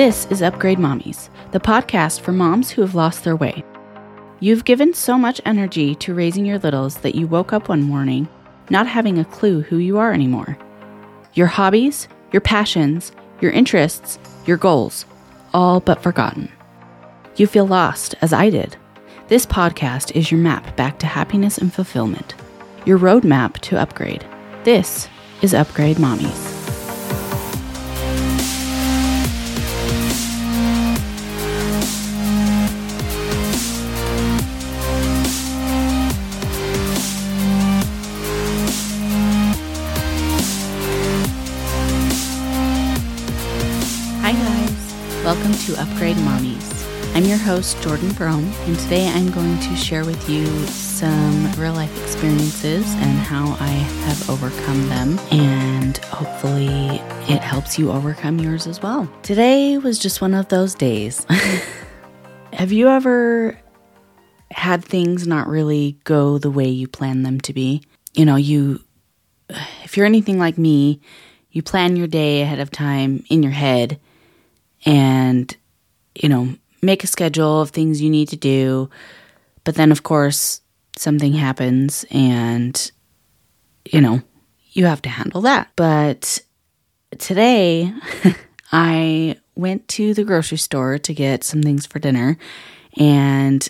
This is Upgrade Mommies, the podcast for moms who have lost their way. You've given so much energy to raising your littles that you woke up one morning not having a clue who you are anymore. Your hobbies, your passions, your interests, your goals, all but forgotten. You feel lost, as I did. This podcast is your map back to happiness and fulfillment, your roadmap to upgrade. This is Upgrade Mommies. To Upgrade Mommies. I'm your host, Jordan Brome, and today I'm going to share with you some real life experiences and how I have overcome them, and hopefully it helps you overcome yours as well. Today was just one of those days. have you ever had things not really go the way you planned them to be? You know, you, if you're anything like me, you plan your day ahead of time in your head and, you know, make a schedule of things you need to do. But then, of course, something happens and, you know, you have to handle that. But today, I went to the grocery store to get some things for dinner and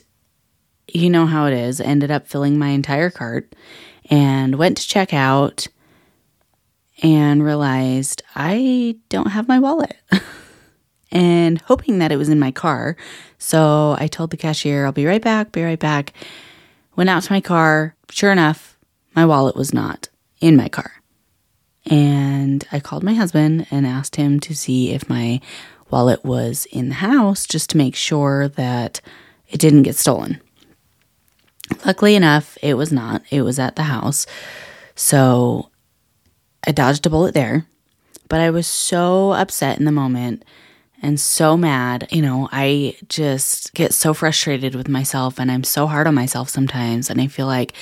you know how it is, I ended up filling my entire cart and went to check out and realized I don't have my wallet. and hoping that it was in my car. So I told the cashier, I'll be right back, be right back. Went out to my car. Sure enough, my wallet was not in my car. And I called my husband and asked him to see if my wallet was in the house just to make sure that it didn't get stolen. Luckily enough, it was not. It was at the house. So I dodged a bullet there. But I was so upset in the moment and so mad. You know, I just get so frustrated with myself and I'm so hard on myself sometimes. And I feel like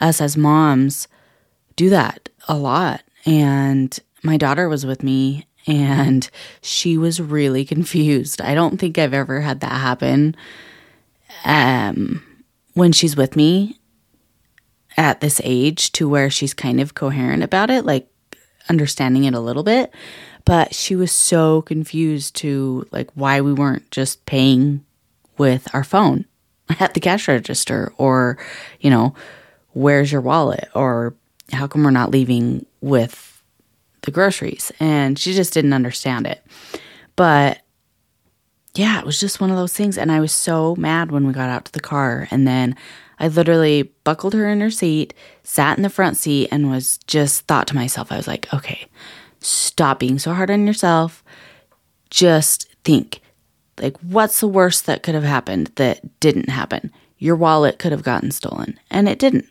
us as moms do that a lot. And my daughter was with me and she was really confused. I don't think I've ever had that happen um, when she's with me at this age to where she's kind of coherent about it, like understanding it a little bit but she was so confused to like why we weren't just paying with our phone at the cash register or you know where's your wallet or how come we're not leaving with the groceries? And she just didn't understand it. But yeah it was just one of those things. And i was so mad when we got out to the car. And then i literally buckled her in her seat sat in the front seat and was just thought to myself i was like okay Stop being so hard on yourself. Just think like, what's the worst that could have happened that didn't happen? Your wallet could have gotten stolen, and it didn't.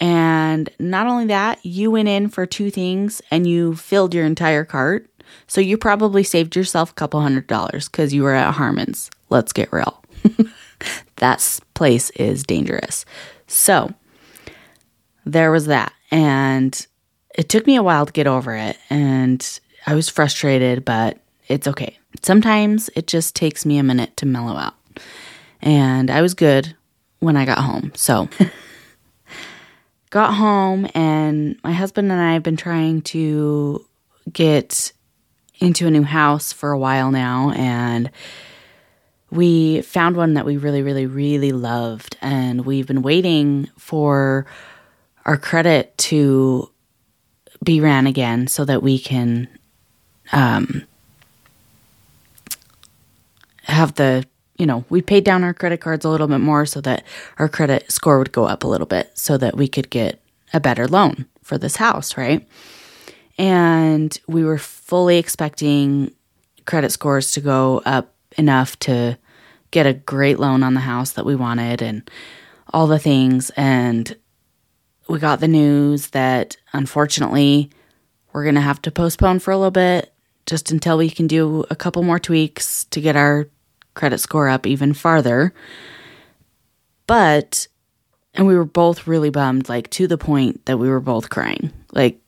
And not only that, you went in for two things and you filled your entire cart. So you probably saved yourself a couple hundred dollars because you were at Harmon's. Let's get real. that place is dangerous. So there was that. And it took me a while to get over it and I was frustrated, but it's okay. Sometimes it just takes me a minute to mellow out. And I was good when I got home. So, got home, and my husband and I have been trying to get into a new house for a while now. And we found one that we really, really, really loved. And we've been waiting for our credit to be ran again so that we can um, have the you know we paid down our credit cards a little bit more so that our credit score would go up a little bit so that we could get a better loan for this house right? And we were fully expecting credit scores to go up enough to get a great loan on the house that we wanted and all the things. And we got the news that unfortunately we're going to have to postpone for a little bit just until we can do a couple more tweaks to get our credit score up even farther. But, and we were both really bummed, like to the point that we were both crying. Like,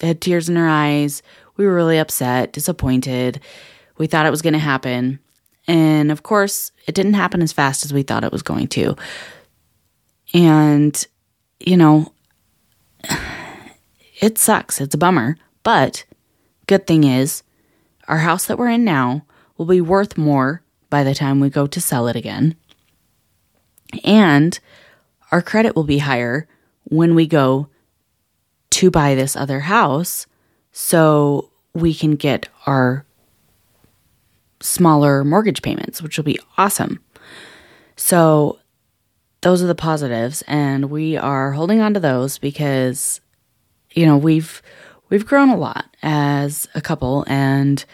had tears in our eyes. We were really upset, disappointed. We thought it was going to happen. And of course, it didn't happen as fast as we thought it was going to. And, you know, it sucks. It's a bummer. But good thing is, our house that we're in now will be worth more by the time we go to sell it again. And our credit will be higher when we go to buy this other house so we can get our smaller mortgage payments, which will be awesome. So, those are the positives, and we are holding on to those because, you know, we've we've grown a lot as a couple, and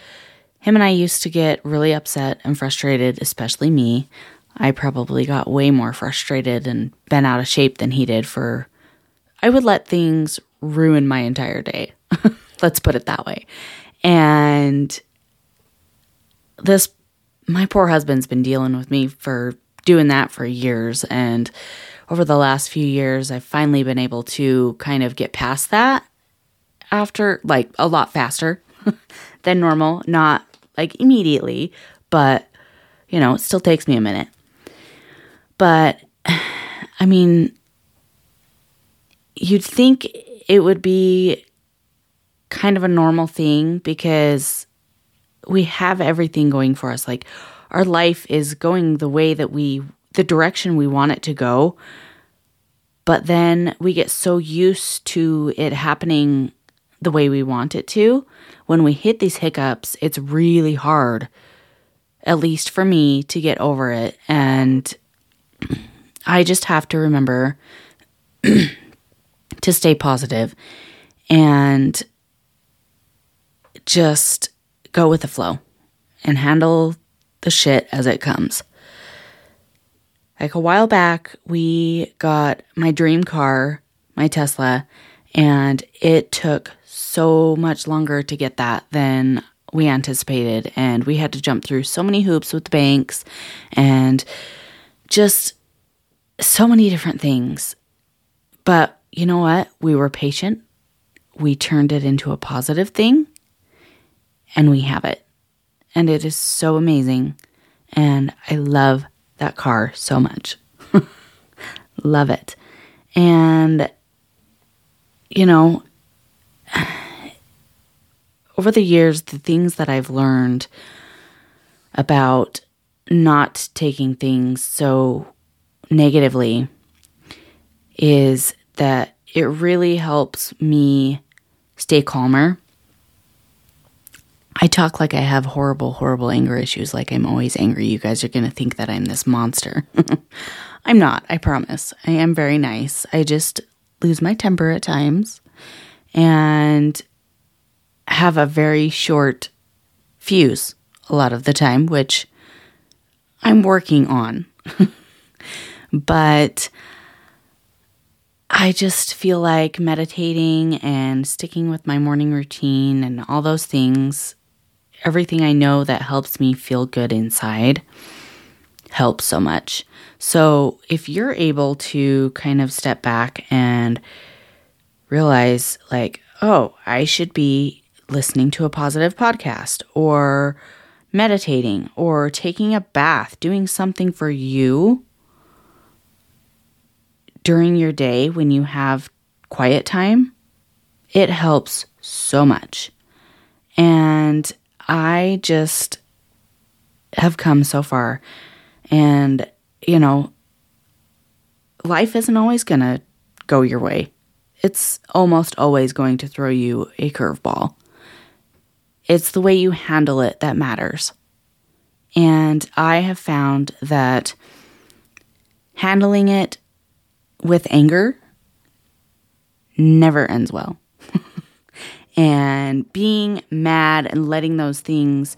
him and I used to get really upset and frustrated, especially me. I probably got way more frustrated and bent out of shape than he did for. I would let things ruin my entire day. Let's put it that way. And this, my poor husband's been dealing with me for doing that for years. And over the last few years, I've finally been able to kind of get past that after, like, a lot faster than normal. Not like immediately, but, you know, it still takes me a minute. But, I mean, you'd think it would be kind of a normal thing because we have everything going for us. Like our life is going the way that we, the direction we want it to go. But then we get so used to it happening the way we want it to. When we hit these hiccups, it's really hard, at least for me, to get over it. And I just have to remember to stay positive and just go with the flow and handle the shit as it comes. Like a while back, we got my dream car, my Tesla, and it took so much longer to get that than we anticipated. And we had to jump through so many hoops with the banks and just so many different things. But you know what? We were patient. We turned it into a positive thing and we have it. And it is so amazing. And I love that car so much. love it. And, you know, over the years, the things that I've learned about not taking things so negatively is that it really helps me stay calmer. I talk like I have horrible, horrible anger issues, like I'm always angry. You guys are going to think that I'm this monster. I'm not, I promise. I am very nice. I just lose my temper at times and have a very short fuse a lot of the time, which I'm working on. but I just feel like meditating and sticking with my morning routine and all those things, everything I know that helps me feel good inside, helps so much. So if you're able to kind of step back and realize, like, oh, I should be listening to a positive podcast or meditating or taking a bath, doing something for you during your day when you have quiet time, it helps so much. And I just have come so far. And, you know, life isn't always going to go your way, it's almost always going to throw you a curveball. It's the way you handle it that matters. And I have found that handling it with anger never ends well. And being mad and letting those things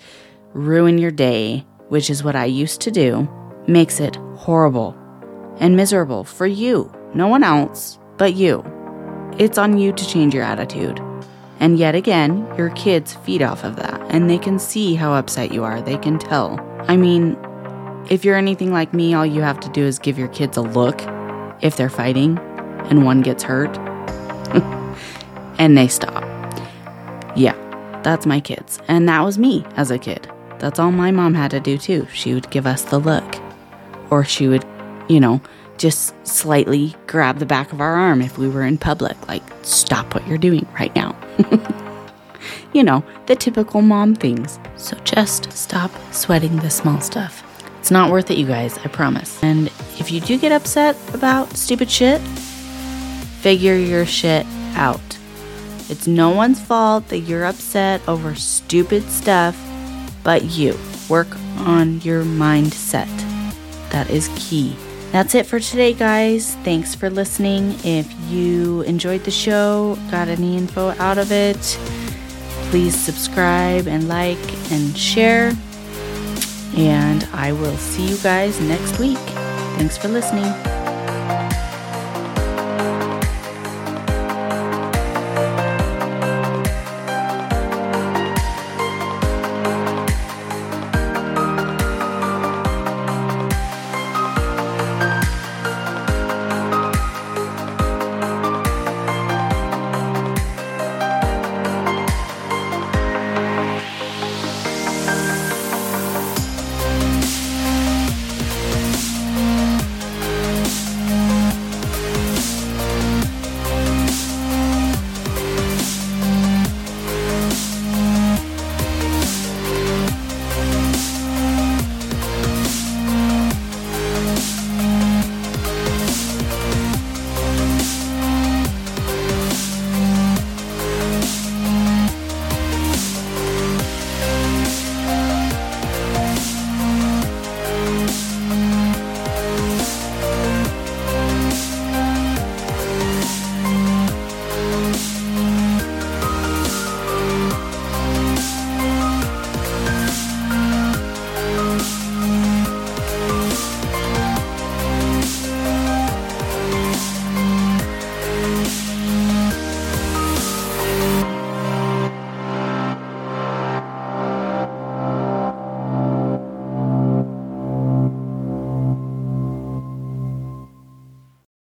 ruin your day, which is what I used to do, makes it horrible and miserable for you. No one else but you. It's on you to change your attitude. And yet again, your kids feed off of that and they can see how upset you are. They can tell. I mean, if you're anything like me, all you have to do is give your kids a look if they're fighting and one gets hurt and they stop. Yeah, that's my kids. And that was me as a kid. That's all my mom had to do too. She would give us the look. Or she would, you know, just slightly grab the back of our arm if we were in public, like, stop what you're doing right now. you know, the typical mom things. So just stop sweating the small stuff. It's not worth it, you guys, I promise. And if you do get upset about stupid shit, figure your shit out. It's no one's fault that you're upset over stupid stuff but you. Work on your mindset. That is key. That's it for today, guys. Thanks for listening. If you enjoyed the show, got any info out of it, please subscribe and like and share. And I will see you guys next week. Thanks for listening.